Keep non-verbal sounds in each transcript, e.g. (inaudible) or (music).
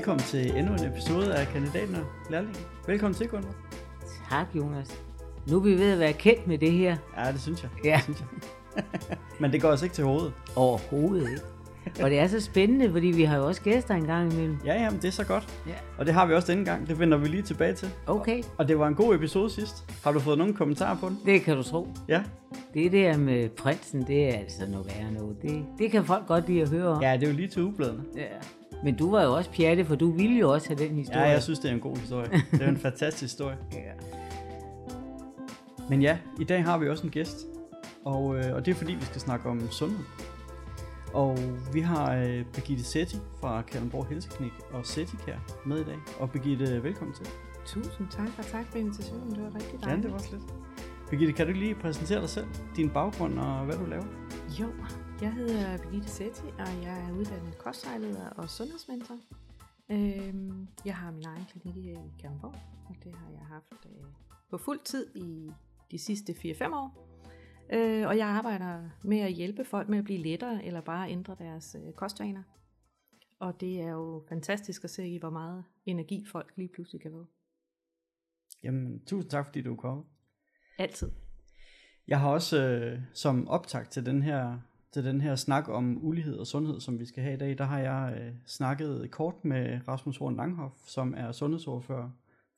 Velkommen til endnu en episode af Kandidaten og Lærlingen. Velkommen til, Gunvar. Tak, Jonas. Nu er vi ved at være kendt med det her. Ja, det synes jeg. Ja. Det synes jeg. (laughs) Men det går altså ikke til hovedet. Overhovedet ikke. Og det er så spændende, fordi vi har jo også gæster en gang imellem. Ja, ja, men det er så godt. Ja. Og det har vi også denne gang. Det vender vi lige tilbage til. Okay, Og det var en god episode sidst. Har du fået nogle kommentarer på den? det kan du tro. Ja. Det der med prinsen, det er altså noget værre noget. Det, det kan folk godt lide at høre om. Ja, det er jo lige til ugebladene. ja. Men du var jo også pjatte, for du ville jo også have den historie. Ja, jeg synes, det er en god historie. Det er en fantastisk historie. (laughs) Ja. Men ja, i dag har vi også en gæst. Og, øh, og det er fordi, vi skal snakke om sundhed. Og vi har øh, Birgitte Setti fra Kalundborg Helseklinik og Setticare med i dag. Og Birgitte, velkommen til. Tusind tak, og tak for invitationen. Det var rigtig Ja, dejligt. det var også lidt. Birgitte, kan du lige præsentere dig selv, din baggrund og hvad du laver? Jo, jeg hedder Birgitte Setti, og jeg er uddannet kostvejleder og sundhedsmentor. Øhm, jeg har min egen klinik i Kalundborg, og det har jeg haft øh, på fuld tid i de sidste 4-5 år. Øh, og jeg arbejder med at hjælpe folk med at blive lettere, eller bare ændre deres øh, kostvaner. Og det er jo fantastisk at se, i hvor meget energi folk lige pludselig kan få. Jamen, tusind tak, fordi du kommet. Altid. Jeg har også øh, som optag til den her til den her snak om ulighed og sundhed, som vi skal have i dag, der har jeg øh, snakket kort med Rasmus Horn Langhoff, som er sundhedsordfører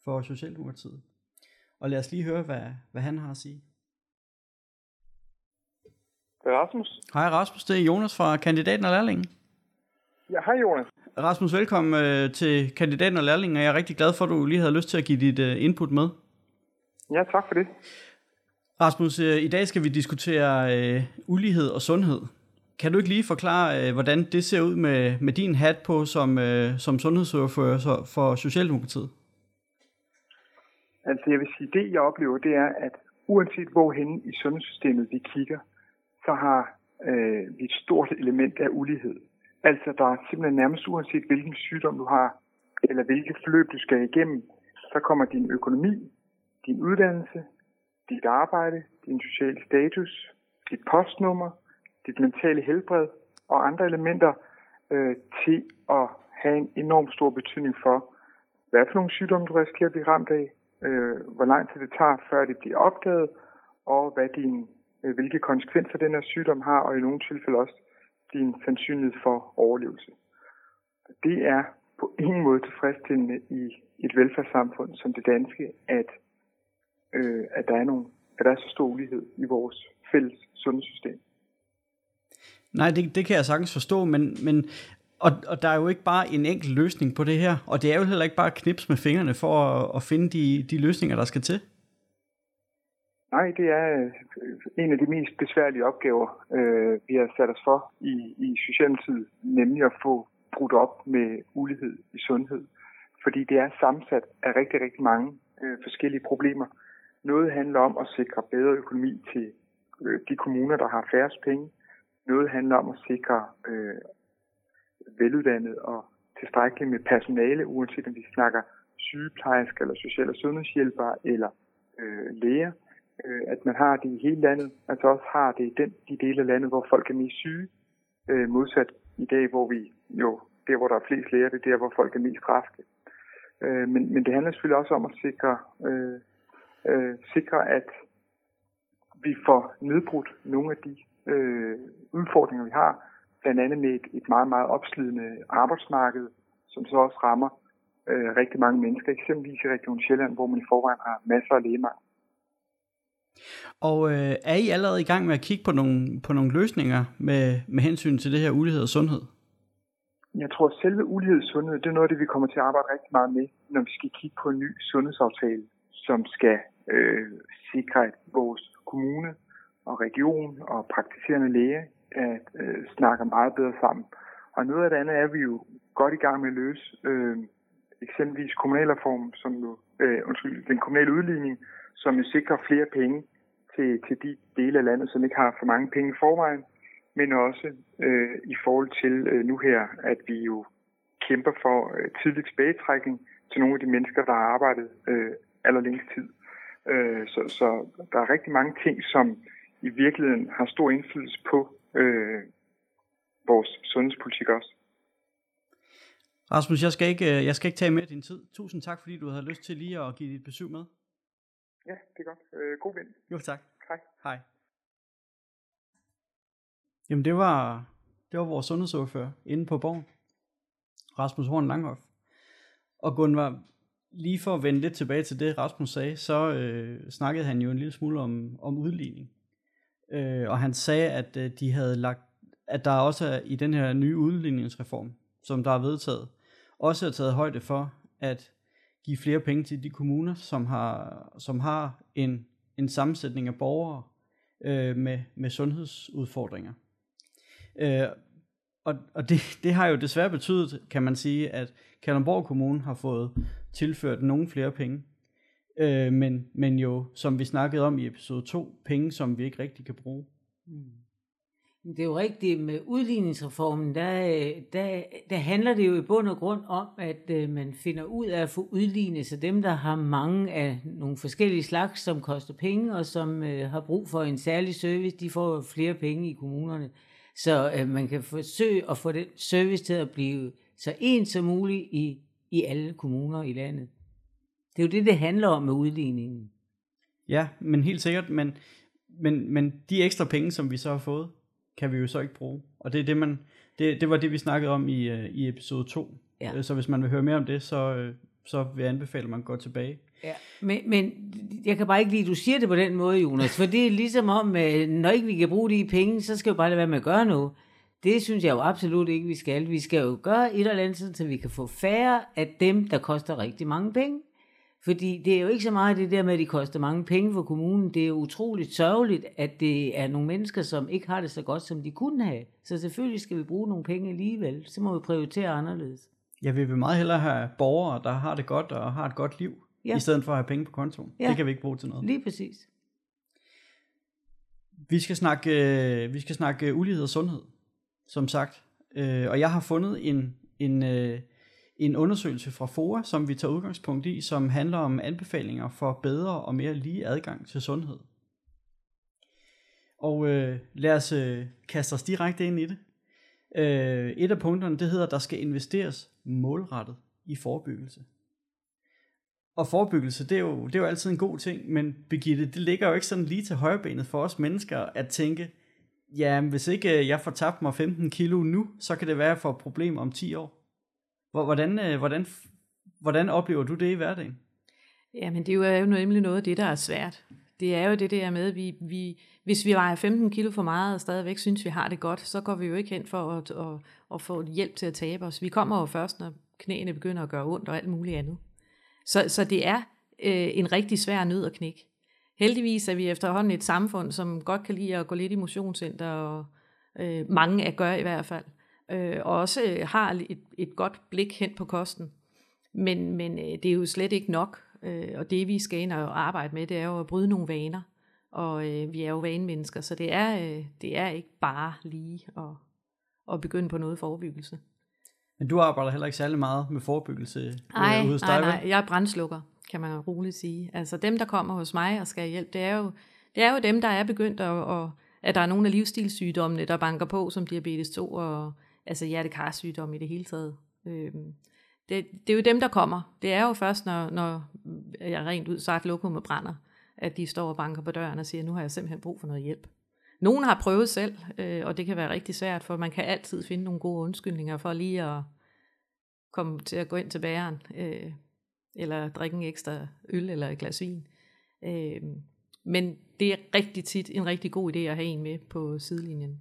for Socialdemokratiet. Og lad os lige høre, hvad, hvad han har at sige. Det er Rasmus. Hej Rasmus, det er Jonas fra Kandidaten og Lærlingen. Ja, hej Jonas. Rasmus, velkommen øh, til Kandidaten og Lærlingen, og jeg er rigtig glad for, at du lige havde lyst til at give dit øh, input med. Ja, tak for det. Rasmus, øh, i dag skal vi diskutere øh, ulighed og sundhed. Kan du ikke lige forklare, øh, hvordan det ser ud med, med din hat på som, øh, som sundhedsordfører så- for Socialdemokratiet? Altså, jeg vil sige, det jeg oplever, det er, at uanset hvorhen i sundhedssystemet vi kigger, så har øh, vi et stort element af ulighed. Altså, der er simpelthen nærmest uanset hvilken sygdom du har, eller hvilket forløb du skal igennem, så kommer din økonomi, din uddannelse, dit arbejde, din sociale status, dit postnummer, dit mentale helbred og andre elementer øh, til at have en enorm stor betydning for, hvad for nogle sygdomme du risikerer at blive ramt af, øh, hvor lang tid det tager, før det bliver opdaget, og hvad din, Øh, hvilke konsekvenser den her sygdom har, og i nogle tilfælde også din sandsynlighed for overlevelse. Det er på ingen måde tilfredsstillende i et velfærdssamfund som det danske, at, øh, at, der er nogle, at der er så stor ulighed i vores fælles sundhedssystem. Nej, det, det kan jeg sagtens forstå, men, men og, og der er jo ikke bare en enkelt løsning på det her, og det er jo heller ikke bare at med fingrene for at, at finde de, de løsninger, der skal til. Nej, det er øh, en af de mest besværlige opgaver, øh, vi har sat os for i, i Socialdemokratiet, nemlig at få brudt op med ulighed i sundhed. Fordi det er sammensat af rigtig, rigtig mange øh, forskellige problemer. Noget handler om at sikre bedre økonomi til øh, de kommuner, der har færrest penge. Noget handler om at sikre øh, veluddannet og tilstrækkeligt med personale, uanset om vi snakker sygeplejersker eller social- og sundhedshjælpere eller øh, læger øh, at man har det i hele landet, altså også har det i den, de dele af landet, hvor folk er mest syge, øh, modsat i dag, hvor vi jo, der hvor der er flest læger, det er der, hvor folk er mest raske. Øh, men, men det handler selvfølgelig også om at sikre, øh, øh, sikre at vi får nedbrudt nogle af de øh, udfordringer, vi har, blandt andet med et, et meget, meget opslidende arbejdsmarked, som så også rammer øh, rigtig mange mennesker, eksempelvis i Region Sjælland, hvor man i forvejen har masser af lægemangel. Og øh, er I allerede i gang med at kigge på nogle, på nogle løsninger med, med hensyn til det her ulighed og sundhed? Jeg tror, at selve ulighed i sundhed, det er noget af det, vi kommer til at arbejde rigtig meget med, når vi skal kigge på en ny sundhedsaftale, som skal øh, sikre, at vores kommune og region og praktiserende læge at, øh, snakker meget bedre sammen Og noget af det andet er vi jo godt i gang med at løse. Øh, eksempelvis kommunalreformen, som jo, øh, undskyld, den kommunale udligning, som jo sikrer flere penge til, til de dele af landet, som ikke har for mange penge i forvejen, men også øh, i forhold til øh, nu her, at vi jo kæmper for øh, tidlig tilbagetrækning til nogle af de mennesker, der har arbejdet øh, allerlængst tid. Øh, så, så der er rigtig mange ting, som i virkeligheden har stor indflydelse på øh, vores sundhedspolitik også. Rasmus, jeg skal, ikke, øh, jeg skal ikke tage med din tid. Tusind tak, fordi du havde lyst til lige at give dit besøg med. Ja, det er godt. Øh, god vind. Jo, tak. Hej. Hej. Jamen, det var, det var vores sundhedsordfører inde på borgen. Rasmus Horn Langhoff. Og Gunvar, lige for at vende lidt tilbage til det, Rasmus sagde, så øh, snakkede han jo en lille smule om, om udligning. Øh, og han sagde, at øh, de havde lagt, at der også er i den her nye udligningsreform, som der er vedtaget, også er taget højde for at give flere penge til de kommuner, som har, som har en, en sammensætning af borgere øh, med, med sundhedsudfordringer. Øh, og og det, det har jo desværre betydet, kan man sige, at Kalundborg Kommune har fået tilført nogle flere penge. Øh, men, men jo, som vi snakkede om i episode 2, penge, som vi ikke rigtig kan bruge. Mm. Det er jo rigtigt, med udligningsreformen, der, øh, der, der handler det jo i bund og grund om, at øh, man finder ud af at få udlignet, så dem, der har mange af nogle forskellige slags, som koster penge, og som øh, har brug for en særlig service, de får flere penge i kommunerne. Så øh, man kan forsøge at få den service til at blive så ens som muligt i, i alle kommuner i landet. Det er jo det, det handler om med udligningen. Ja, men helt sikkert, men, men, men de ekstra penge, som vi så har fået, kan vi jo så ikke bruge. Og det er det, man, det, det var det, vi snakkede om i, uh, i episode 2. Ja. Øh, så hvis man vil høre mere om det, så, uh, så vil jeg anbefale, at man går tilbage. Ja, men, men jeg kan bare ikke lide, at du siger det på den måde, Jonas, for det er ligesom om, at når ikke vi kan bruge de penge, så skal vi bare lade være med at gøre noget. Det synes jeg jo absolut ikke, vi skal. Vi skal jo gøre et eller andet, så vi kan få færre af dem, der koster rigtig mange penge. Fordi det er jo ikke så meget det der med, at de koster mange penge for kommunen. Det er jo utroligt sørgeligt, at det er nogle mennesker, som ikke har det så godt, som de kunne have. Så selvfølgelig skal vi bruge nogle penge alligevel. Så må vi prioritere anderledes. Ja, vi vil meget hellere have borgere, der har det godt og har et godt liv, ja. i stedet for at have penge på kontoen. Ja. Det kan vi ikke bruge til noget. Lige præcis. Vi skal snakke, øh, vi skal snakke ulighed og sundhed, som sagt. Øh, og jeg har fundet en, en, øh, en undersøgelse fra FOA, som vi tager udgangspunkt i, som handler om anbefalinger for bedre og mere lige adgang til sundhed. Og øh, lad os øh, kaste os direkte ind i det. Øh, et af punkterne, det hedder, at der skal investeres målrettet i forebyggelse. Og forebyggelse, det er, jo, det er jo altid en god ting, men Birgitte, det ligger jo ikke sådan lige til højrebenet for os mennesker at tænke, ja, hvis ikke øh, jeg får tabt mig 15 kilo nu, så kan det være, at jeg får problemer om 10 år. Hvordan, øh, hvordan, hvordan oplever du det i hverdagen? Jamen, det er jo nemlig noget af det, der er svært. Det er jo det der med, at vi, vi, hvis vi vejer 15 kilo for meget og stadigvæk synes, vi har det godt, så går vi jo ikke hen for at, at, at få hjælp til at tabe os. Vi kommer jo først, når knæene begynder at gøre ondt og alt muligt andet. Så, så det er øh, en rigtig svær nød at knække. Heldigvis er vi efterhånden et samfund, som godt kan lide at gå lidt i motionscenter, og øh, mange af gør i hvert fald øh, og også har et, et godt blik hen på kosten. Men, men øh, det er jo slet ikke nok, øh, og det vi skal ind og arbejde med, det er jo at bryde nogle vaner, og øh, vi er jo vanemennesker, så det er, øh, det er ikke bare lige at, at begynde på noget forebyggelse. Men du arbejder heller ikke særlig meget med forebyggelse øh, nej, hos dig, Nej, nej, jeg er brændslukker, kan man roligt sige. Altså dem, der kommer hos mig og skal have hjælp, det er jo, det er jo dem, der er begyndt at, at, at der er nogle af livsstilssygdommene, der banker på, som diabetes 2 og altså hjertekarsygdom i det hele taget. Øhm, det, det er jo dem, der kommer. Det er jo først, når, når øh, jeg rent ud sagt med brænder, at de står og banker på døren og siger, nu har jeg simpelthen brug for noget hjælp. Nogen har prøvet selv, øh, og det kan være rigtig svært, for man kan altid finde nogle gode undskyldninger for lige at komme til at gå ind til bæren, øh, eller drikke en ekstra øl eller et glas vin. Øh, men det er rigtig tit en rigtig god idé at have en med på sidelinjen.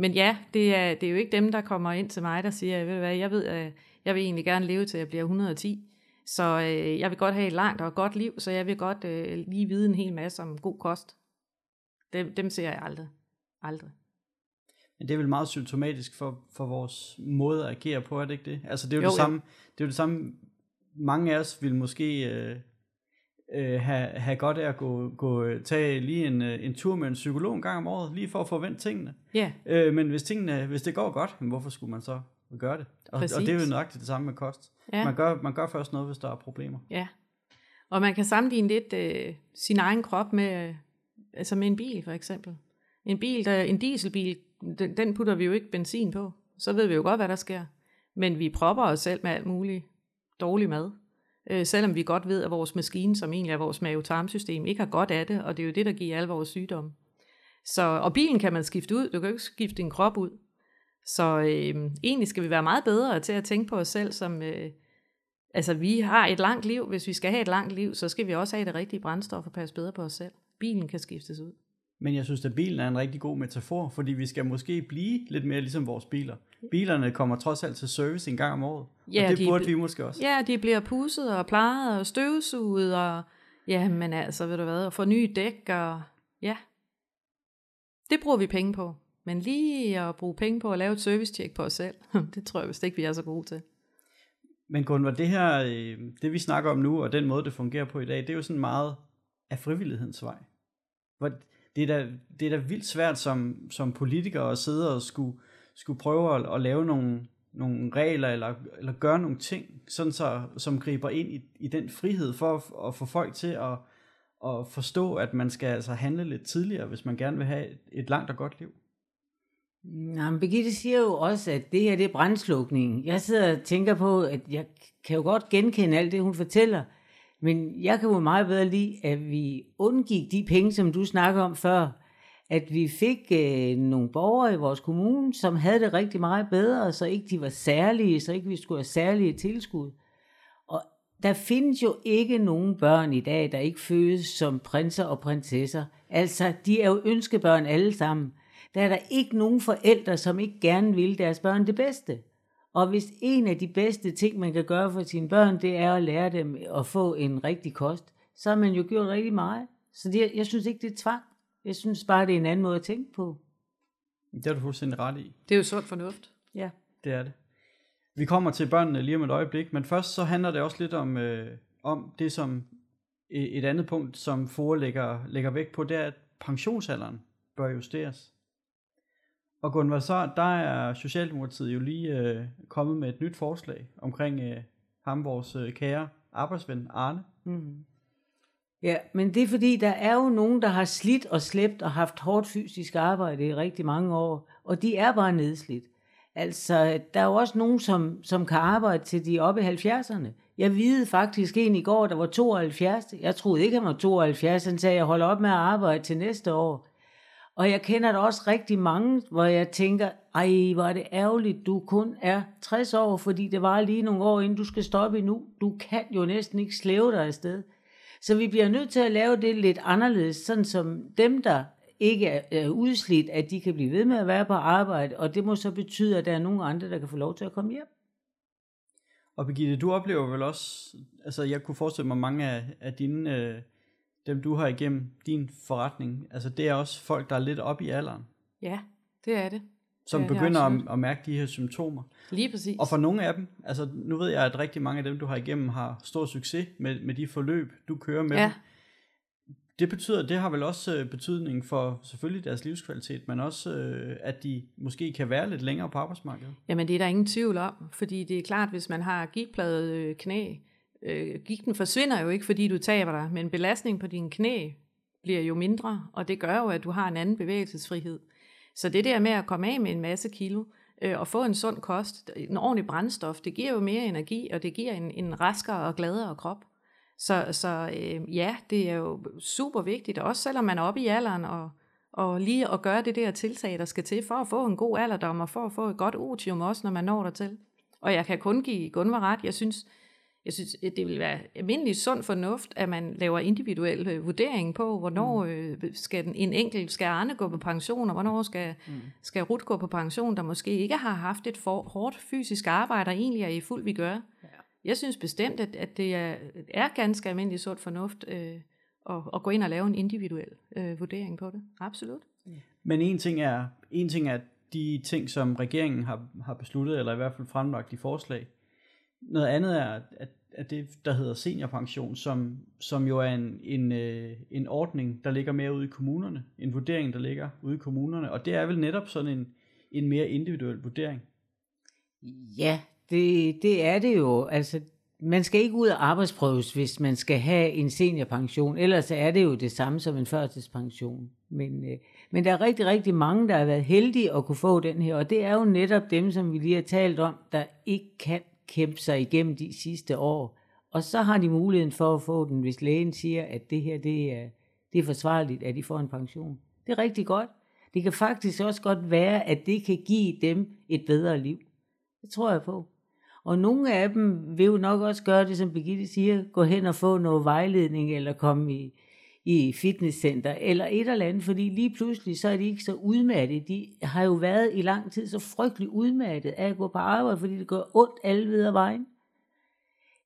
Men ja, det er, det er jo ikke dem, der kommer ind til mig, der siger, ved du hvad, jeg ved, at jeg vil egentlig gerne leve til, jeg bliver 110. Så øh, jeg vil godt have et langt og godt liv, så jeg vil godt øh, lige vide en hel masse om god kost. Dem, dem ser jeg aldrig. Aldrig. Men det er vel meget symptomatisk for, for vores måde at agere på, er det ikke det? Altså det er jo, Jo, det samme, det er jo det samme, mange af os vil måske øh, øh, have, have godt af at gå, gå, tage lige en, øh, en tur med en psykolog en gang om året, lige for at forvente tingene. Ja, Øh, men hvis, tingene, hvis det går godt, jamen, hvorfor skulle man så gøre det? Og, og det er jo nøjagtigt det samme med kost. ja. Man, gør, man gør først noget, hvis der er problemer. Ja, og man kan sammenligne lidt øh, sin egen krop med, øh, altså med en bil for eksempel. En bil, der, en dieselbil, den, den putter vi jo ikke benzin på. Så ved vi jo godt, hvad der sker. Men vi propper os selv med alt muligt dårlig mad. Øh, selvom vi godt ved, at vores maskine, som egentlig er vores mavetarmsystem, ikke har godt af det, og det er jo det, der giver alle vores sygdomme. Så, og bilen kan man skifte ud, du kan jo ikke skifte din krop ud. Så øh, egentlig skal vi være meget bedre til at tænke på os selv som, øh, Altså, vi har et langt liv. Hvis vi skal have et langt liv, så skal vi også have det rigtige brændstof og passe bedre på os selv. Bilen kan skiftes ud. Men jeg synes, at bilen er en rigtig god metafor, fordi vi skal måske blive lidt mere ligesom vores biler. Bilerne kommer trods alt til service en gang om året, Ja, og det de- burde vi måske også. Ja, de bliver pusset og plejet og støvsuget og... Ja, men altså, ved du hvad, og få nye dæk og... Ja, det bruger vi penge på. Men lige at bruge penge på at lave et servicetjek på os selv, (laughs) det tror jeg vist ikke, vi er så gode til. Men Gunvar, det her, øh, det vi snakker om nu, og den måde, det fungerer på i dag, det er jo sådan meget af frivillighedens vej. Det, er da, det er da vildt svært som, som politiker at sidde og skulle, skulle prøve at, at lave nogle, nogle regler, eller, eller gøre nogle ting, sådan så, som griber ind i, i den frihed, for at, at få folk til at, at forstå, at man skal altså handle lidt tidligere, hvis man gerne vil have et, et langt og godt liv. Jamen, men Birgitte siger jo også, at det her det er brændslukningen. Jeg sidder og tænker på, at jeg kan jo godt genkende alt det, hun fortæller. Men jeg kan jo meget bedre lide, at vi undgik de penge, som du snakker om før. At vi fik øh, nogle borgere i vores kommune, som havde det rigtig meget bedre, så ikke de var særlige, så ikke vi skulle have særlige tilskud. Og der findes jo ikke nogen børn i dag, der ikke fødes som prinser og prinsesser. Altså, de er jo ønskebørn alle sammen. Der er der ikke nogen forældre, som ikke gerne vil deres børn det bedste. Og hvis en af de bedste ting, man kan gøre for sine børn, det er at lære dem at få en rigtig kost, så har man jo gjort rigtig meget. Så det, jeg synes ikke, det er tvang. Jeg synes bare, det er en anden måde at tænke på. Det har du fuldstændig ret i. Det er jo sund fornuft. Ja. Det er det. Vi kommer til børnene lige om et øjeblik, men først så handler det også lidt om, øh, om det, som et et andet punkt, som FOA lægger, lægger vægt på, det er, at pensionsalderen bør justeres. Og Gunvar, så der er Socialdemokratiet jo lige øh, kommet med et nyt forslag omkring øh, ham, vores øh, kære arbejdsven Arne. Mm. Ja, men det er fordi, der er jo nogen, der har slidt og slæbt og haft hårdt fysisk arbejde i rigtig mange år, og de er bare nedslidt. Altså, der er jo også nogen, som, som kan arbejde til de oppe i 70'erne. Jeg videde faktisk en i går, der var 72. Jeg troede ikke, han var 72. Han sagde, jeg holder op med at arbejde til næste år. Og jeg kender der også rigtig mange, hvor jeg tænker, ej, hvor er det ærgerligt, du kun er 60 år, fordi det var lige nogle år, inden du skal stoppe endnu. Du kan jo næsten ikke slæve dig afsted. Så vi bliver nødt til at lave det lidt anderledes, sådan som dem, der ikke er, udslidt, at de kan blive ved med at være på arbejde, og det må så betyde, at der er nogle andre, der kan få lov til at komme hjem. Og Birgitte, du oplever vel også, altså jeg kunne forestille mig mange af, af dine, øh, dem du har igennem din forretning, altså det er også folk, der er lidt op i alderen, Ja, det er det. som Ja, er begynder at, at mærke de her symptomer. Lige præcis. Og for nogle af dem, altså nu ved jeg, at rigtig mange af dem, du har igennem, har stor succes med, med de forløb, du kører med Ja. dem. Det betyder, det har vel også øh, betydning for selvfølgelig deres livskvalitet, men også, øh, at de måske kan være lidt længere på arbejdsmarkedet. Jamen det er der ingen tvivl om, fordi det er klart, hvis man har gigtpladet øh, knæ, øh, gigten forsvinder jo ikke, fordi du taber dig, men belastningen på dine knæ bliver jo mindre, og det gør jo, at du har en anden bevægelsesfrihed. Så det der med at komme af med en masse kilo, øh, og få en sund kost, en ordentlig brændstof, det giver jo mere energi, og det giver en, en raskere og gladere krop. Så, så øh, ja, det er jo super vigtigt, også selvom man er oppe i alderen, og, og lige at gøre det der tiltag, der skal til, for at få en god alderdom, og for at få et godt otium også, når man når dertil. Og jeg kan kun give Gunvar ret, jeg synes, jeg synes, at det vil være almindelig sund fornuft, at man laver individuel øh, vurdering på, hvornår øh, skal den, en enkelt, skal Arne gå på pension, og hvornår skal, mm. skal Ruth gå på pension, der måske ikke har haft et for, hårdt fysisk arbejde, og egentlig er i fuld vi gør. Ja. Jeg synes bestemt, at, at det er, er ganske almindelig sund fornuft øh, at, at gå ind og lave en individuel øh, vurdering på det. Absolut. Men en ting er, en ting er de ting, som regeringen har, har besluttet, eller i hvert fald fremlagt i forslag. Noget andet er, at, at det, der hedder seniorpension, som, som jo er en, en, øh, en ordning, der ligger mere ude i kommunerne, en vurdering, der ligger ude i kommunerne, og det er vel netop sådan en, en mere individuel vurdering. Ja, det, det er det jo. Altså, man skal ikke ud og arbejdsprøves, hvis man skal have en seniorpension. Ellers er det jo det samme som en førtidspension. Men, øh, men der er rigtig, rigtig mange, der har været heldige at kunne få den her. Og det er jo netop dem, som vi lige har talt om, der ikke kan kæmpe sig igennem de sidste år. Og så har de muligheden for at få den, hvis lægen siger, at det her det er, det er forsvarligt, at de får en pension. Det er rigtig godt. Det kan faktisk også godt være, at det kan give dem et bedre liv. Det tror jeg på. Og nogle af dem vil jo nok også gøre det, som Birgitte siger, gå hen og få noget vejledning, eller komme i, i fitnesscenter, eller et eller andet, fordi lige pludselig, så er de ikke så udmattet. De har jo været i lang tid så frygtelig udmattet af at gå på arbejde, fordi det gør ondt alle videre vejen.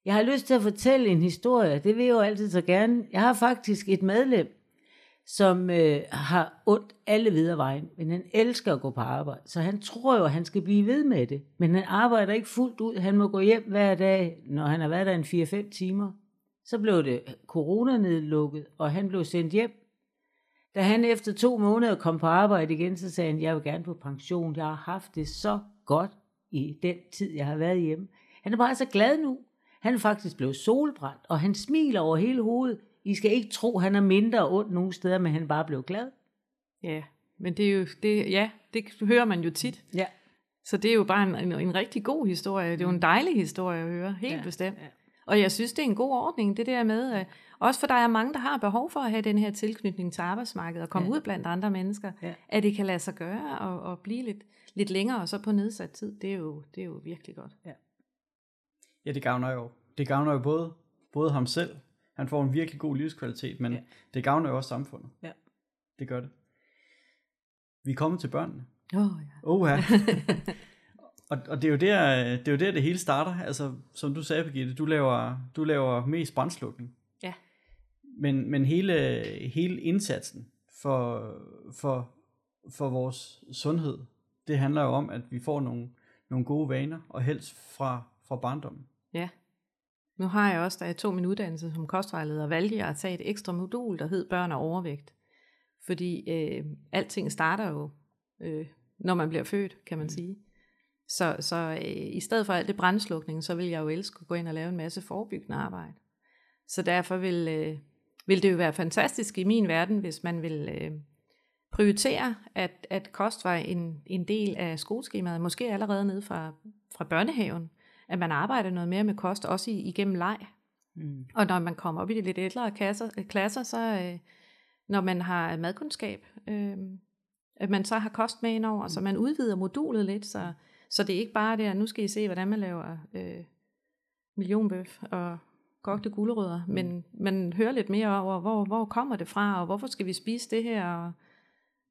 Jeg har lyst til at fortælle en historie, det vil jeg jo altid så gerne. Jeg har faktisk et medlem, som øh, har ondt alle videre vejen, men han elsker at gå på arbejde, så han tror jo, at han skal blive ved med det, men han arbejder ikke fuldt ud. Han må gå hjem hver dag, når han har været der en 4-5 timer. Så blev det coronanedlukket, og han blev sendt hjem. Da han efter to måneder kom på arbejde igen, så sagde han, jeg vil gerne på pension. Jeg har haft det så godt i den tid, jeg har været hjemme. Han er bare så glad nu. Han er faktisk blevet solbrændt, og han smiler over hele hovedet. I skal ikke tro, han er mindre ondt nogen steder, men han bare blev glad. Ja, men det er jo, det, ja, det hører man jo tit. Ja. Så det er jo bare en, en, en rigtig god historie. Det er jo en dejlig historie at høre, helt ja, bestemt. ja. Ja. Og jeg synes, det er en god ordning, det der med, øh, også for der er mange, der har behov for at have den her tilknytning til arbejdsmarkedet og komme Ja. ja. ud blandt andre mennesker, Ja. ja. at det kan lade sig gøre og, og blive lidt, lidt længere og så på nedsat tid. Det er jo, det er jo virkelig godt. Ja, det gavner jo. Det gavner jo både, både ham selv, han får en virkelig god livskvalitet, men Ja. ja. det gavner jo også samfundet. Ja. Det gør det. Vi er kommet til børnene. Oh, ja. Oha. (laughs) og, og det er jo der, det er jo der, det hele starter. Altså, som du sagde, Birgitte, du laver, du laver mest brandslukning. Ja. Men, men hele, hele indsatsen for, for, for vores sundhed, det handler jo om, at vi får nogle, nogle gode vaner, og helst fra, fra barndommen. Ja. Nu har jeg også, da jeg tog min uddannelse som kostvejleder, valgte jeg at tage et ekstra modul, der hed børn og overvægt. Fordi øh, alting starter jo, øh, når man bliver født, kan man sige. Så, så øh, i stedet for alt det brændslukning, så vil jeg jo elske at gå ind og lave en masse forebyggende arbejde. Så derfor vil, øh, vil det jo være fantastisk i min verden, hvis man vil øh, prioritere, at, at kost var en, en del af skoleskemaet, måske allerede nede fra, fra børnehaven, at man arbejder noget mere med kost, også i, igennem leg. Mm. Og når man kommer op i de lidt ældre klasser, øh, klasser så øh, når man har madkundskab, øh, at man så har kost med indover, så man udvider modulet lidt, så, så det er ikke bare det, at nu skal I se, hvordan man laver øh, millionbøf og kogte gulerødder, men man hører lidt mere over, hvor, hvor kommer det fra, og hvorfor skal vi spise det her, og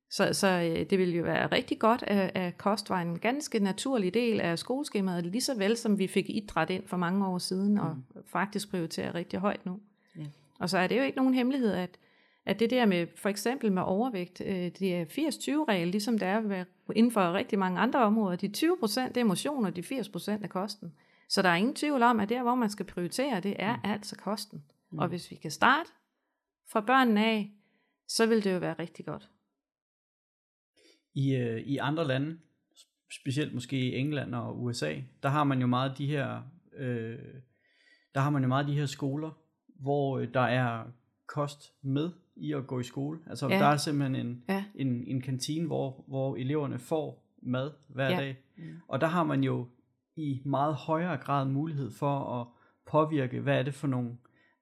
så, så øh, det vil jo være rigtig godt, at, at kost var en ganske naturlig del af skoleskemaet, lige så vel som vi fik idræt ind for mange år siden, og faktisk prioriterer rigtig højt nu. Ja. Og så er det jo ikke nogen hemmelighed, at, at det der med, for eksempel med overvægt, øh, det er 80-20-regel, ligesom det er inden for rigtig mange andre områder. De 20% det er motion, og de 80% er kosten. Så der er ingen tvivl om, at der, hvor man skal prioritere, det er altså kosten. Mm. Og hvis vi kan starte fra børnene af, så vil det jo være rigtig godt. I, øh, I andre lande, specielt måske i England og USA, der har man jo meget de her, øh, der har man jo meget de her skoler, hvor øh, der er kost med i at gå i skole. Altså Ja. der er simpelthen en, Ja. en, en kantine, hvor, hvor eleverne får mad hver Ja. dag. Og der har man jo i meget højere grad mulighed for at påvirke, hvad er det for nogle,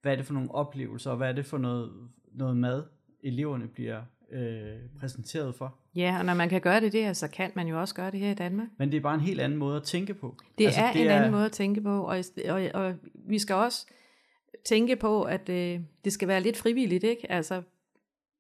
hvad er det for nogle oplevelser, og hvad er det for noget, noget mad, eleverne bliver øh, præsenteret for. Ja, og når man kan gøre det der, så kan man jo også gøre det her i Danmark. Men det er bare en helt anden måde at tænke på. Det altså, er det en er... anden måde at tænke på, og, og, og vi skal også tænke på, at øh, det skal være lidt frivilligt, ikke? Altså,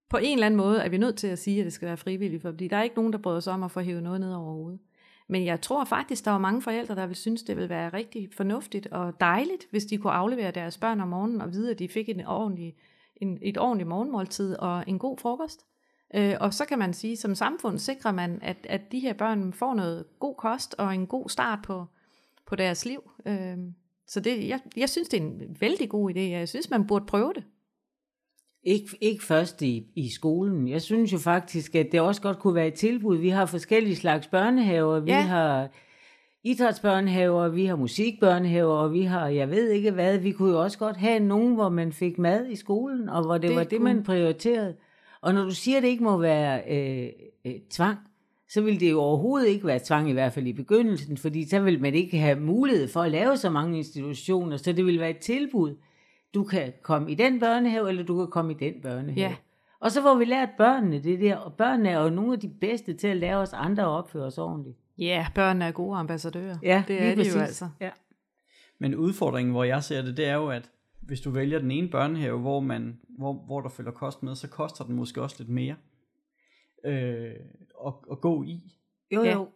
på en eller anden måde er vi nødt til at sige, at det skal være frivilligt, fordi der er ikke nogen, der bryder sig om at få hævet noget ned over hovedet. Men jeg tror faktisk, der var mange forældre, der vil synes, det ville være rigtig fornuftigt og dejligt, hvis de kunne aflevere deres børn om morgenen og vide, at de fik en ordentlig, en, et ordentligt morgenmåltid og en god frokost. Øh, og så kan man sige, som samfund sikrer man, at, at de her børn får noget god kost og en god start på, på deres liv. Øh, så det, jeg, jeg synes, det er en vældig god idé. Jeg synes, man burde prøve det. Ikke, ikke først i, i skolen. Jeg synes jo faktisk, at det også godt kunne være et tilbud. Vi har forskellige slags børnehaver. Vi Ja. har idrætsbørnehaver, vi har musikbørnehaver, og vi har, jeg ved ikke hvad, vi kunne jo også godt have nogen, hvor man fik mad i skolen, og hvor det, det var det, kunne- man prioriterede. Og når du siger, at det ikke må være øh, øh, tvang, så vil det jo overhovedet ikke være tvang, i hvert fald i begyndelsen, fordi så vil man ikke have mulighed for at lave så mange institutioner, så det vil være et tilbud. Du kan komme i den børnehave, eller du kan komme i den børnehave. Ja. Og så får vi lært børnene det der, og børnene er jo nogle af de bedste til at lære os andre at opføre os ordentligt. Ja, børnene er gode ambassadører. Ja, det er de præcis. jo altså. Ja. Men udfordringen, hvor jeg ser det, det er jo, at hvis du vælger den ene børnehave, hvor, man, hvor, hvor der følger kost med, så koster den måske også lidt mere øh, at, at gå i. Jo, Ja. jo.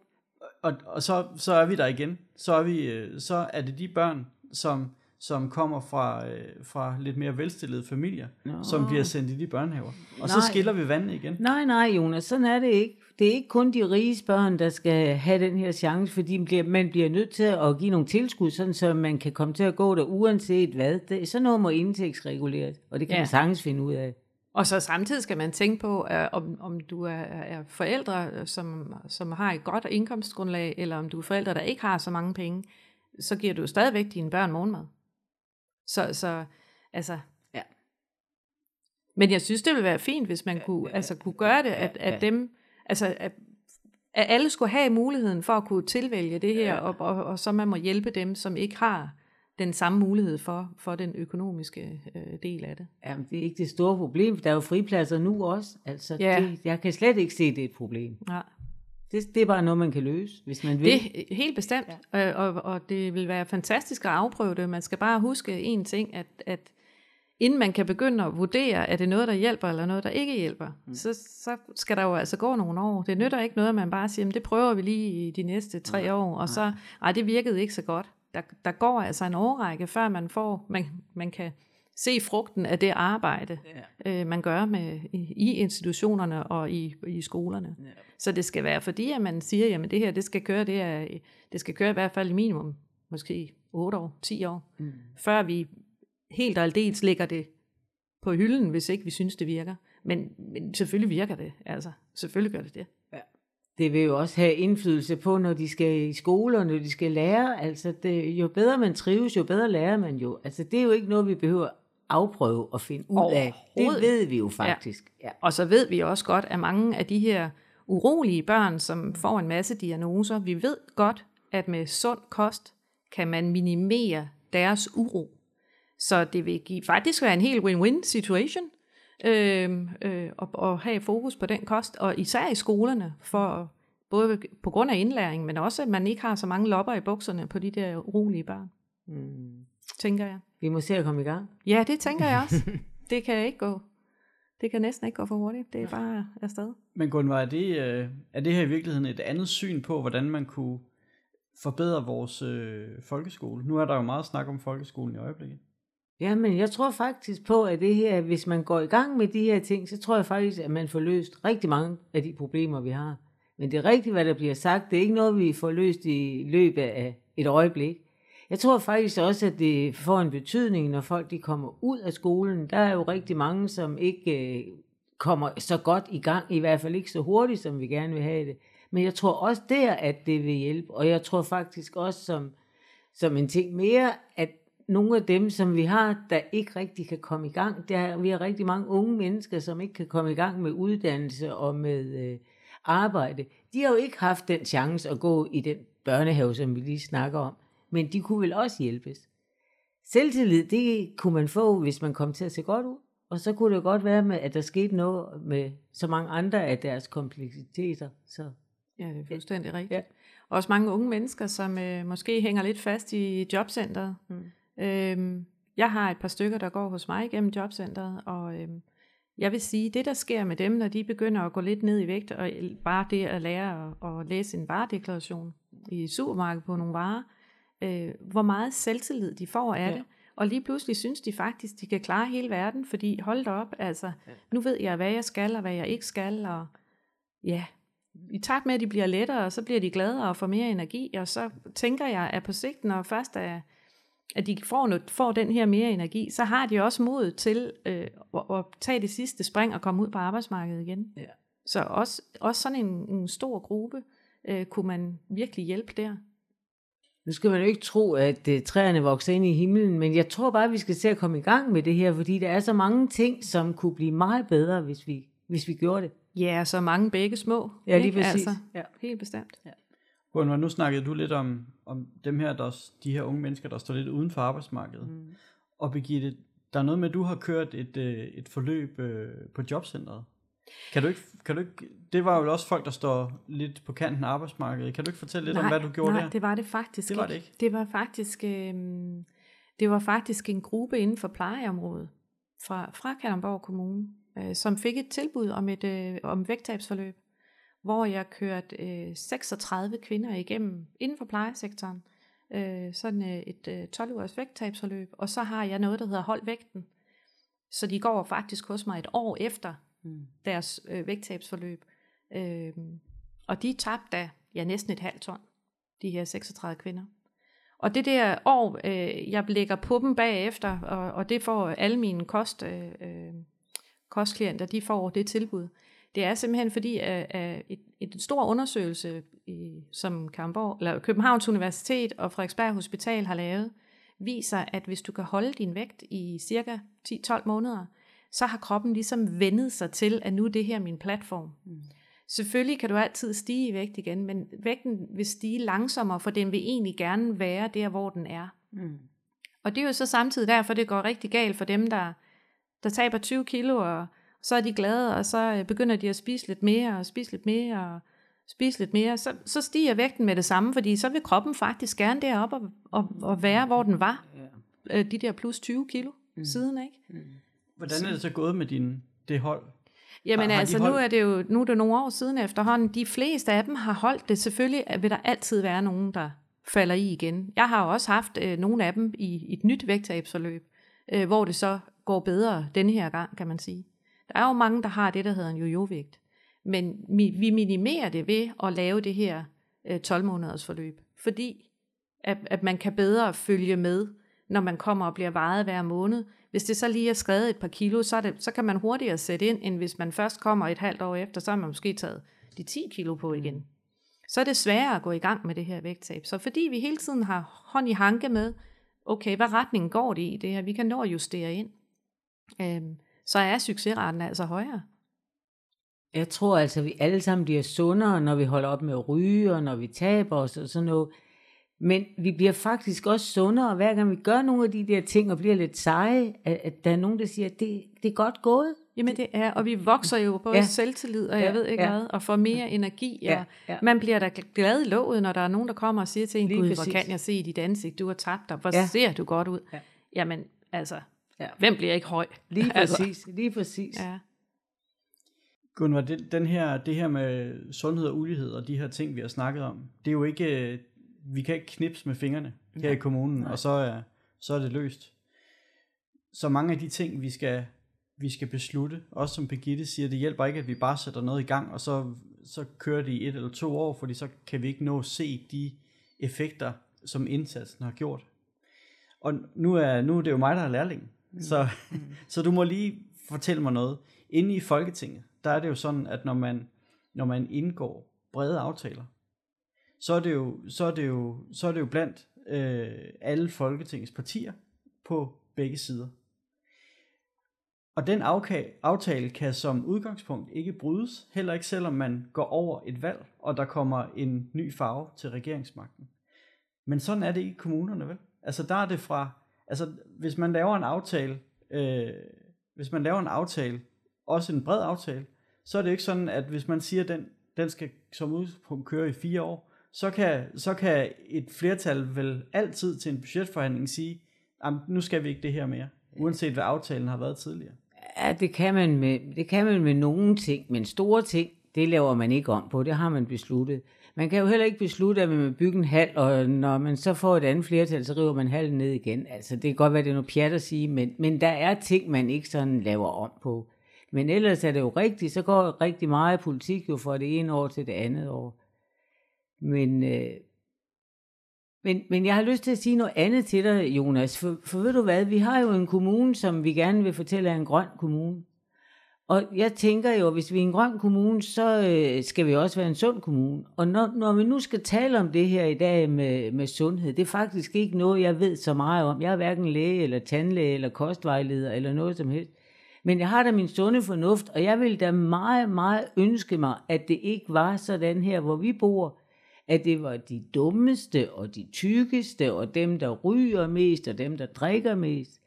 Og, og så, så er vi der igen. Så er, vi, øh, så er det de børn, som, som kommer fra, øh, fra lidt mere velstillede familier, Nå. som bliver sendt i de børnehaver. Og så Nej. skiller vi vandene igen. Nej, nej, Jonas, sådan er det ikke. Det er ikke kun de rige børn, der skal have den her chance, fordi man bliver, man bliver nødt til at give nogle tilskud, sådan så man kan komme til at gå der uanset hvad. Det, sådan noget må indtægtsreguleres, og det kan ja. man sagtens finde ud af. Og så samtidig skal man tænke på, uh, om, om du er, er forældre, øh, som, som har et godt indkomstgrundlag, eller om du er forældre, der ikke har så mange penge, så giver du jo stadigvæk dine børn morgenmad. Så, så altså... Ja. Men jeg synes, det ville være fint, hvis man kunne, altså, kunne gøre det, at, at dem, altså, at, at alle skulle have muligheden for at kunne tilvælge det her, og, og, og så man må hjælpe dem, som ikke har den samme mulighed for, for den økonomiske øh, del af det. Jamen, det er ikke det store problem, for der er jo fripladser nu også. Altså, Ja. det, jeg kan slet ikke se, det er et problem. Ja. Det, det er bare noget, man kan løse, hvis man vil. Det er helt bestemt, ja. og, og, og det vil være fantastisk at afprøve det. Man skal bare huske en ting, at, at inden man kan begynde at vurdere, er det noget, der hjælper, eller noget, der ikke hjælper, mm. så, så skal der jo altså gå nogle år. Det nytter ikke noget, at man bare siger, "Men det prøver vi lige i de næste tre Nej, år, og så, ej, det virkede ikke så godt. Der, der går altså en årrække, før man får, man, man kan se frugten af det arbejde, ja. øh, man gør med, i, i institutionerne og i, i skolerne. Ja. Så det skal være fordi, at man siger, jamen det her, det skal køre, det, er, det skal køre i hvert fald minimum, måske 8 år, 10 år, Mm. før vi helt og aldeles lægger det på hylden, hvis ikke vi synes, det virker. Men, men selvfølgelig virker det, altså. Selvfølgelig gør det det. Det vil jo også have indflydelse på, når de skal i skole, og når de skal lære. Altså, det, jo bedre man trives, jo bedre lærer man jo. Altså, det er jo ikke noget, vi behøver afprøve og finde ud af. Det ved vi jo faktisk. Ja. Og så ved vi også godt, at mange af de her urolige børn, som får en masse diagnoser, vi ved godt, at med sund kost kan man minimere deres uro. Så det vil give, faktisk være en helt win-win situation øh, øh, at, at have fokus på den kost, og især i skolerne, for både på grund af indlæring, men også at man ikke har så mange lopper i bukserne på de der urolige børn, Mm. tænker jeg. Vi må se at komme i gang. Ja, det tænker jeg også. (laughs) Det kan ikke gå. Det kan næsten ikke gå for hurtigt. Det er bare afsted. Men Gunvar, er det, øh, er det her i virkeligheden et andet syn på, hvordan man kunne forbedre vores øh, folkeskole? Nu er der jo meget snak om folkeskolen i øjeblikket. Jamen, jeg tror faktisk på, at det her, hvis man går i gang med de her ting, så tror jeg faktisk, at man får løst rigtig mange af de problemer, vi har. Men det er rigtigt, hvad der bliver sagt. Det er ikke noget, vi får løst i løbet af et øjeblik. Jeg tror faktisk også, at det får en betydning, når folk de kommer ud af skolen. Der er jo rigtig mange, som ikke øh, kommer så godt i gang, i hvert fald ikke så hurtigt, som vi gerne vil have det. Men jeg tror også der, at det vil hjælpe. Og jeg tror faktisk også som, som en ting mere, at nogle af dem, som vi har, der ikke rigtig kan komme i gang, der er, vi har rigtig mange unge mennesker, som ikke kan komme i gang med uddannelse og med øh, arbejde. De har jo ikke haft den chance at gå i den børnehave, som vi lige snakker om. Men de kunne vel også hjælpes. Selvtillid, det kunne man få, hvis man kom til at se godt ud. Og så kunne det godt være, med, at der skete noget med så mange andre af deres kompleksiteter. Så Ja, det er fuldstændig rigtigt. Ja. Også mange unge mennesker, som øh, måske hænger lidt fast i jobcentret. Mm. Øhm, jeg har et par stykker, der går hos mig igennem jobcentret, og øhm, jeg vil sige, det der sker med dem, når de begynder at gå lidt ned i vægt, og bare det at lære at, at læse en varedeklaration i supermarkedet på nogle varer, øh, hvor meget selvtillid de får af Ja. ja. det, Og lige pludselig synes de faktisk, de kan klare hele verden, fordi hold da op, altså, nu ved jeg, hvad jeg skal, og hvad jeg ikke skal, og ja, i takt med, at de bliver lettere, så bliver de gladere og får mere energi, og så tænker jeg, at på sigt, når først er, at de får, noget, får den her mere energi, så har de også mod til øh, at, at tage det sidste spring og komme ud på arbejdsmarkedet igen. Ja. Så også, også sådan en, en stor gruppe øh, kunne man virkelig hjælpe der. Nu skal man jo ikke tro, at uh, træerne vokser ind i himlen, men jeg tror bare, at vi skal se at komme i gang med det her, fordi der er så mange ting, som kunne blive meget bedre, hvis vi, hvis vi gjorde det. Ja, så mange begge små. Ja, lige ikke? præcis. Altså, Ja. helt bestemt. Gunvar, nu snakkede du lidt om, om dem her, der, de her unge mennesker, der står lidt uden for arbejdsmarkedet. Mm. Og Birgitte, der er noget med, at du har kørt et, øh, et forløb øh, på jobcentret. Kan du, ikke, kan du ikke, det var jo også folk, der står lidt på kanten af arbejdsmarkedet. Kan du ikke fortælle lidt nej, om, hvad du gjorde nej, der? det var det faktisk Det var det ikke. Det var faktisk, øh, det var faktisk en gruppe inden for plejeområdet fra, fra Kalundborg Kommune, øh, som fik et tilbud om et øh, om vægttabsforløb, hvor jeg kørte øh, 36 kvinder igennem inden for plejesektoren. Øh, sådan øh, et øh, 12 ugers vægttabsforløb, og så har jeg noget, der hedder hold vægten. Så de går faktisk hos mig et år efter Mm. deres øh, vægttabsforløb. Øh, og de tabte da ja, næsten et halvt ton, de her 36 kvinder. Og det der år, øh, jeg lægger på dem bagefter, og, og det får alle mine kost, øh, øh, kostklienter, de får det tilbud. Det er simpelthen fordi, at, at et, et stor undersøgelse, i, som Karamborg, eller Københavns Universitet og Frederiksberg Hospital har lavet, viser, at hvis du kan holde din vægt i cirka 10-12 måneder, så har kroppen ligesom vendet sig til, at nu er det her min platform. Mm. Selvfølgelig kan du altid stige i vægt igen, men vægten vil stige langsommere, for den vil egentlig gerne være der, hvor den er. Mm. Og det er jo så samtidig derfor, det går rigtig galt for dem, der, der taber 20 kilo, og så er de glade, og så øh, begynder de at spise lidt mere, og spise lidt mere, og spise lidt mere. Så, så stiger vægten med det samme, fordi så vil kroppen faktisk gerne derop og, og, og være, hvor den var. Ja. Øh, De der plus 20 kilo mm. siden, ikke? Hvordan er det så gået med din, det hold? Jamen Har- altså, nu holdt- er det jo nu er det nogle år siden efterhånden. De fleste af dem har holdt det. Selvfølgelig vil der altid være nogen, der falder i igen. Jeg har jo også haft øh, nogle af dem i, i et nyt vægttabsforløb, øh, hvor det så går bedre denne her gang, kan man sige. Der er jo mange, der har det, der hedder en jojo-vægt. Men vi minimerer det ved at lave det her øh, 12-måneders forløb. Fordi at, at man kan bedre følge med, når man kommer og bliver vejet hver måned. Hvis det så lige er skrevet et par kilo, så, er det, så kan man hurtigere sætte ind, end hvis man først kommer et halvt år efter, så har man måske taget de 10 kilo på igen. Så er det sværere at gå i gang med det her vægttab. Så fordi vi hele tiden har hånd i hanke med, okay, hvad retning går det i det her, vi kan nå at justere ind, øhm, så er succesraten altså højere. Jeg tror altså, at vi alle sammen bliver sundere, når vi holder op med at ryge, og når vi taber os og sådan noget. Men vi bliver faktisk også sundere, hver gang vi gør nogle af de der ting og bliver lidt seje, at, at der er nogen, der siger, at det, det er godt gået. Jamen det er, og vi vokser jo både Ja. selvtillid, og jeg Ja, ved ikke ja. hvad, og får mere energi, Ja, og ja. man bliver da glad i låget, når der er nogen, der kommer og siger til en, Lige gud, hvor præcis. kan jeg se i dit ansigt, du har tabt dig, hvor ja. ser du godt ud. Ja. Jamen, altså, Ja. hvem bliver ikke høj? Lige (laughs) Altså, præcis, lige præcis. Ja. Gunvar, det, den her, det her med sundhed og ulighed og de her ting, vi har snakket om, det er jo ikke, øh, vi kan ikke knipse med fingrene her i kommunen, og så er, så er det løst. Så mange af de ting, vi skal, vi skal beslutte, også som Birgitte siger, det hjælper ikke, at vi bare sætter noget i gang, og så, så kører det i et eller to år, fordi så kan vi ikke nå at se de effekter, som indsatsen har gjort. Og nu er, nu er det jo mig, der er lærling, så, (laughs) så du må lige fortælle mig noget. Inde i Folketinget, der er det jo sådan, at når man, når man indgår brede aftaler, så er det jo, så er det jo, så er det jo blandt øh, alle Folketingets partier på begge sider. Og den aftale kan som udgangspunkt ikke brydes, heller ikke selvom man går over et valg, og der kommer en ny farve til regeringsmagten. Men sådan er det ikke i kommunerne, vel? Altså der er det fra, altså hvis man laver en aftale, øh, hvis man laver en aftale, også en bred aftale, så er det ikke sådan, at hvis man siger, at den, den skal som udgangspunkt køre i fire år, så kan, så kan et flertal vel altid til en budgetforhandling sige, "Jamen, nu skal vi ikke det her mere, uanset hvad aftalen har været tidligere. Ja, det kan man med, det kan man med nogle ting, men store ting, Det laver man ikke om på, det har man besluttet. Man kan jo heller ikke beslutte, at man vil bygge en hal, og når man så får et andet flertal, så river man halen ned igen. Altså, det kan godt være, det er noget pjat at sige, men, men der er ting, man ikke sådan laver om på. Men ellers er det jo rigtigt, så går rigtig meget politik jo fra det ene år til det andet år. Men, øh, men, men jeg har lyst til at sige noget andet til dig, Jonas. For, for ved du hvad, vi har jo en kommune, som vi gerne vil fortælle er en grøn kommune. Og jeg tænker jo, at hvis vi er en grøn kommune, så øh, skal vi også være en sund kommune. Og når, når vi nu skal tale om det her i dag med, med sundhed, det er faktisk ikke noget, jeg ved så meget om. Jeg er hverken læge, eller tandlæge, eller kostvejleder, eller noget som helst. Men jeg har da min sunde fornuft, og jeg vil da meget, meget ønske mig, at det ikke var sådan her, hvor vi bor, at det var de dummeste og de tykkeste, og dem, der ryger mest, og dem, der drikker mest.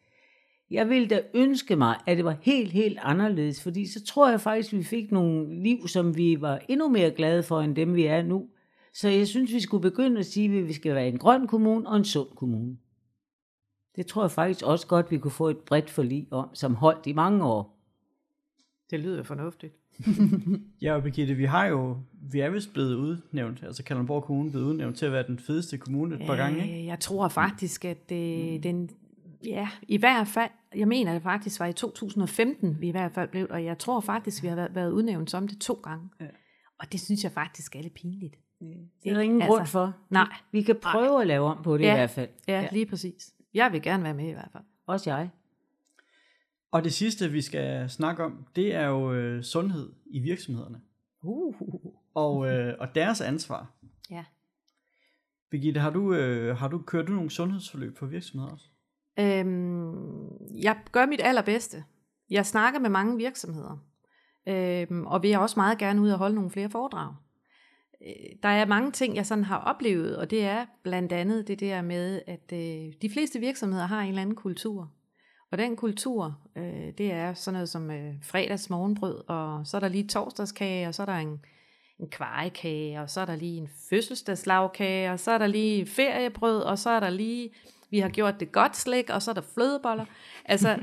Jeg ville da ønske mig, at det var helt, helt anderledes, fordi så tror jeg faktisk, vi fik nogle liv, som vi var endnu mere glade for, end dem vi er nu. Så jeg synes, vi skulle begynde at sige, at vi skal være en grøn kommune og en sund kommune. Det tror jeg faktisk også godt, vi kunne få et bredt forlig om, som holdt i mange år. Det lyder fornuftigt. (laughs) Ja, og Birgitte, vi har jo, vi er vist blevet udnævnt, altså Kalundborg Kommune blevet udnævnt til at være den fedeste kommune et par gange, ikke? Øh, Jeg tror faktisk, at det, den, ja, i hvert fald, jeg mener det faktisk var i 2015, vi i hvert fald blev, og jeg tror faktisk, vi har været- været udnævnt som det to gange. Ja. Og det synes jeg faktisk er lidt pinligt. Det er der ingen altså, grund for. nej. Vi kan prøve at lave om på det Ja. i hvert fald. Ja, ja, lige præcis. Jeg vil gerne være med i hvert fald. Også jeg. Og det sidste, vi skal snakke om, det er jo øh, sundhed i virksomhederne. Uh. Og, øh, og deres ansvar. Ja. Birgitte, har du, øh, har du kørt du nogle sundhedsforløb på virksomheder også? Øhm, jeg gør mit allerbedste. Jeg snakker med mange virksomheder, øhm, og vil også meget gerne ud og holde nogle flere foredrag. Øh, Der er mange ting, jeg sådan har oplevet, og det er blandt andet det der med, at øh, de fleste virksomheder har en eller anden kultur. Og den kultur, øh, det er sådan noget som øh, fredags morgenbrød, og så er der lige torsdagskage, og så er der en, en kvarekage, og så er der lige en fødselsdagslagkage, og så er der lige feriebrød, og så er der lige, vi har gjort det godt slik, og så er der flødeboller. Altså,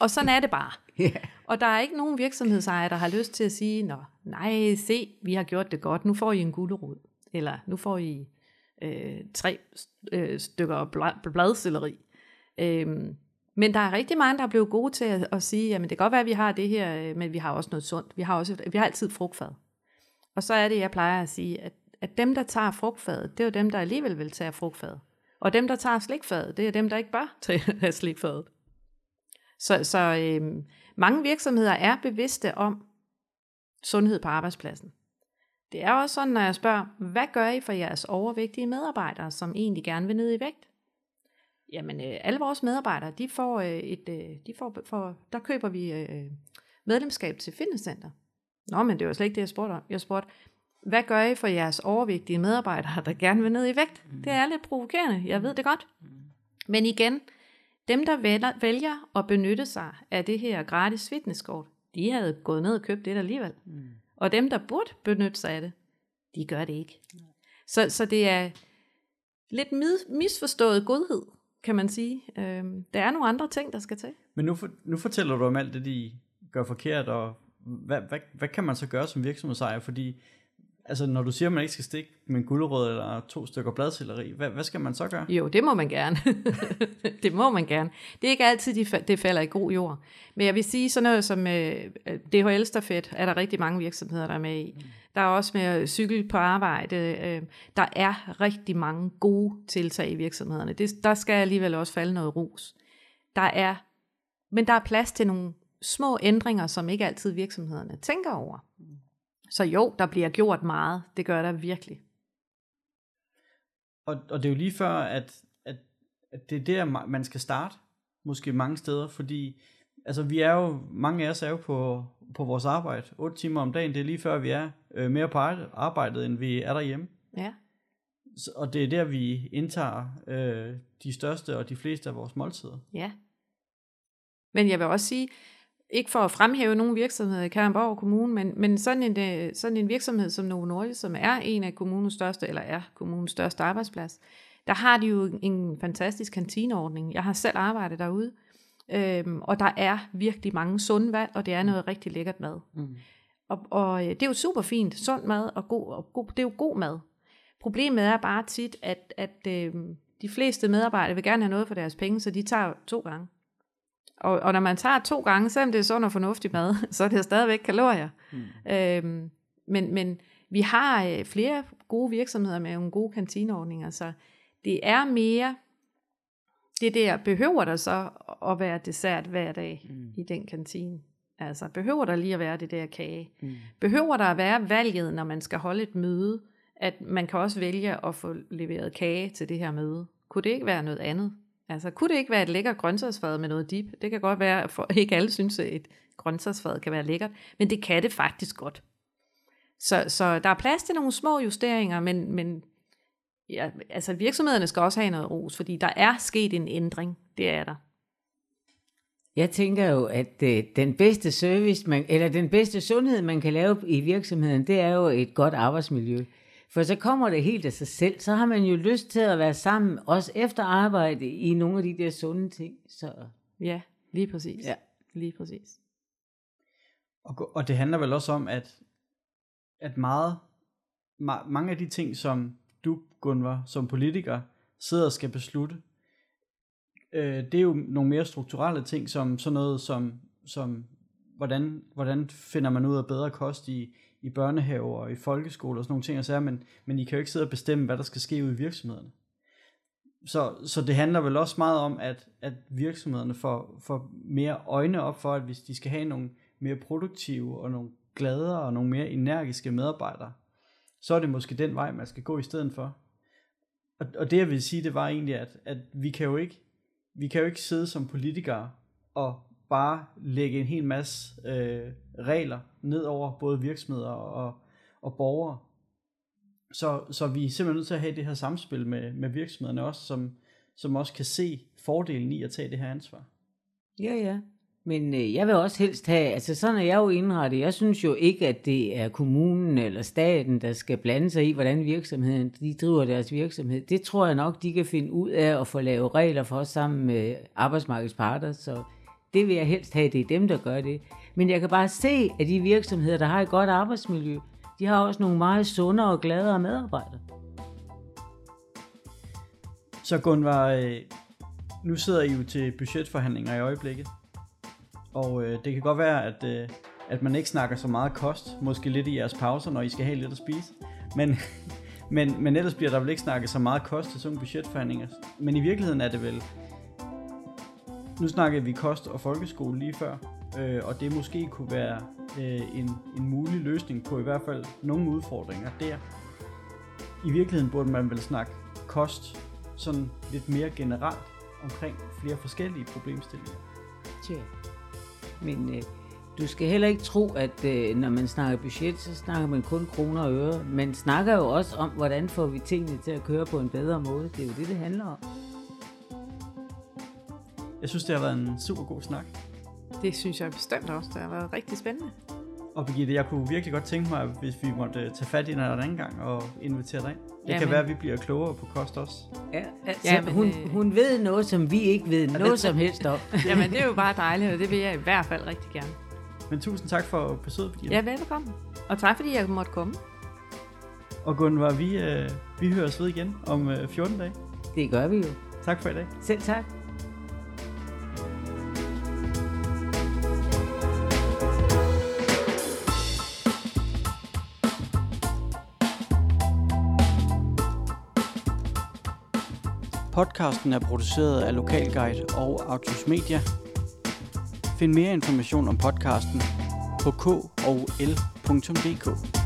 og sådan er det bare. (laughs) Ja. Og der er ikke nogen virksomhedsejere, der har lyst til at sige, Nå, nej, se, vi har gjort det godt, nu får I en gulerod. Eller nu får I øh, tre øh, stykker bla- bladcelleri. Øhm, men der er rigtig mange, der er blevet gode til at, at sige, jamen det kan godt være, at vi har det her, øh, men vi har også noget sundt. Vi har, også, vi har altid frugtfad. Og så er det, jeg plejer at sige, at, at dem, der tager frugtfadet, det er jo dem, der alligevel vil tage frugtfadet. Og dem, der tager slikfadet, det er dem, der ikke bør (laughs) tage slikfadet. Så, så øh, mange virksomheder er bevidste om sundhed på arbejdspladsen. Det er også sådan, når jeg spørger, hvad gør I for jeres overvægtige medarbejdere, som egentlig gerne vil ned i vægt? Jamen, øh, alle vores medarbejdere, de får øh, et, øh, de får, for, der køber vi øh, medlemskab til fitnesscenter. Nå, men det var slet ikke det, jeg spurgte om. Jeg spurgte, hvad gør I for jeres overvægtige medarbejdere, der gerne vil ned i vægt? Det er lidt provokerende, jeg ved det godt. Men igen, dem, der vælger, vælger at benytte sig af det her gratis fitnesskort, de havde gået ned og købt det alligevel. Mm. Og dem, der burde benytte sig af det, de gør det ikke. Så, så det er lidt mis- misforstået godhed, kan man sige. Øhm, der er nogle andre ting, der skal til. Men nu, for, nu fortæller du om alt det, de gør forkert, og hvad, hvad, hvad kan man så gøre som virksomhedsejer? Fordi altså, når du siger, at man ikke skal stikke med en gulerod eller to stykker bladcelleri, hvad, hvad skal man så gøre? Jo, det må man gerne. (laughs) det må man gerne. Det er ikke altid, de det falder i god jord. Men jeg vil sige sådan noget som øh, DHL-stafet, er der rigtig mange virksomheder, der er med i. Der er også med cykel på arbejde. Øh, der er rigtig mange gode tiltag i virksomhederne. Det, der skal alligevel også falde noget ros. Der er, men der er plads til nogle små ændringer, som ikke altid virksomhederne tænker over. Så jo, der bliver gjort meget. Det gør der virkelig. Og, og det er jo lige før, at, at, at det er der, ma- man skal starte, måske mange steder, fordi altså, vi er jo, mange af os er jo på, på vores arbejde, 8 timer om dagen, det er lige før, vi er øh, mere på arbejde- arbejdet, end vi er derhjemme. Ja. Så- Og det er der, vi indtager øh, de største og de fleste af vores måltider. Ja. Men jeg vil også sige, ikke for at fremhæve nogle virksomheder i Kalundborg Kommune, men, men sådan, en, øh, sådan en virksomhed som Novo Nordisk, som er en af kommunens største, eller er kommunens største arbejdsplads, der har de jo en fantastisk kantineordning. Jeg har selv arbejdet derude, øhm, og der er virkelig mange sunde valg, og det er noget rigtig lækkert mad. Mm. Og, og øh, det er jo super fint, sund mad, og, god, og god, det er jo god mad. Problemet er bare tit, at, at øh, de fleste medarbejdere vil gerne have noget for deres penge, så de tager to gange. Og, og når man tager to gange, selvom det er sund og fornuftig mad, (laughs) så er det stadigvæk kalorier. Mm. Øhm, men, men vi har øh, flere gode virksomheder med nogle gode kantineordninger, så det er mere det der, behøver der så at være dessert hver dag mm. i den kantine? Altså, behøver der lige at være det der kage? Mm. Behøver der at være valget, når man skal holde et møde, at man kan også vælge at få leveret kage til det her møde? Kunne det ikke være noget andet? Altså, kunne det ikke være et lækkert grøntsagsfad med noget dip? Det kan godt være, for ikke alle synes, at et grøntsagsfad kan være lækkert, men det kan det faktisk godt. Så, så der er plads til nogle små justeringer, men, men ja, altså virksomhederne skal også have noget ros, fordi der er sket en ændring. Det er der. Jeg tænker jo, at øh, den bedste service, man, eller den bedste sundhed, man kan lave i virksomheden, det er jo et godt arbejdsmiljø. For så kommer det helt af sig selv. Så har man jo lyst til at være sammen, også efter arbejde, i nogle af de der sunde ting. Så. Ja, lige præcis. Ja. Lige præcis. Og, og det handler vel også om, at, at meget, ma- mange af de ting, som du, Gunvar, som politiker, sidder og skal beslutte, øh, det er jo nogle mere strukturelle ting, som sådan noget som, som hvordan, hvordan finder man ud af bedre kost i, i børnehaver og i folkeskoler og sådan nogle ting og sager, men, men I kan jo ikke sidde og bestemme, hvad der skal ske ude i virksomhederne. Så, så det handler vel også meget om, at, at virksomhederne får, får mere øjne op for, at hvis de skal have nogle mere produktive og nogle gladere og nogle mere energiske medarbejdere, så er det måske den vej, man skal gå i stedet for. Og, og det jeg vil sige, det var egentlig, at, at vi kan jo ikke vi kan jo ikke sidde som politikere og bare lægge en hel masse øh, regler ned over både virksomheder og, og borgere. Så, så vi er simpelthen nødt til at have det her samspil med, med virksomhederne også, som, som også kan se fordelen i at tage det her ansvar. Ja, ja. Men øh, jeg vil også helst have, altså sådan er jeg jo indrettet, jeg synes jo ikke, at det er kommunen eller staten, der skal blande sig i, hvordan virksomheden, de driver deres virksomhed. Det tror jeg nok, de kan finde ud af at få lavet regler for sammen med arbejdsmarkedets parter. så det vil jeg helst have, det er dem, der gør det. Men jeg kan bare se, at de virksomheder, der har et godt arbejdsmiljø, de har også nogle meget sundere og gladere medarbejdere. Så Gunvar, øh, nu sidder I jo til budgetforhandlinger i øjeblikket. Og øh, det kan godt være, at, øh, at man ikke snakker så meget kost, måske lidt i jeres pauser, når I skal have lidt at spise. Men, (laughs) men, men ellers bliver der vel ikke snakket så meget kost til sådan budgetforhandlinger. Men i virkeligheden er det vel... Nu snakkede vi kost og folkeskole lige før, øh, og det måske kunne være øh, en, en mulig løsning på i hvert fald nogle udfordringer der. I virkeligheden burde man vel snakke kost sådan lidt mere generelt omkring flere forskellige problemstillinger. Tja. Men øh, du skal heller ikke tro, at øh, når man snakker budget, så snakker man kun kroner og øre. Man snakker jo også om, hvordan får vi tingene til at køre på en bedre måde. Det er jo det, det handler om. Jeg synes, det har været en super god snak. Det synes jeg bestemt også. Det har været rigtig spændende. Og Birgitte, jeg kunne virkelig godt tænke mig, hvis vi måtte tage fat i en anden gang og invitere dig ind. Det Jamen. kan være, at vi bliver klogere på kost også. Ja, altså, ja, men, hun, øh... hun ved noget, som vi ikke ved noget som helst om. (laughs) Jamen, det er jo bare dejligt, og det vil jeg i hvert fald rigtig gerne. Men tusind tak for besøget, Birgitte. Ja, velkommen. Og tak, fordi jeg måtte komme. Og Gunvar, vi, øh, vi høres ved igen om øh, 14 dage. Det gør vi jo. Tak for i dag. Selv tak. Podcasten er produceret af Lokalguide og Autos Media. Find mere information om podcasten på k og l.dk.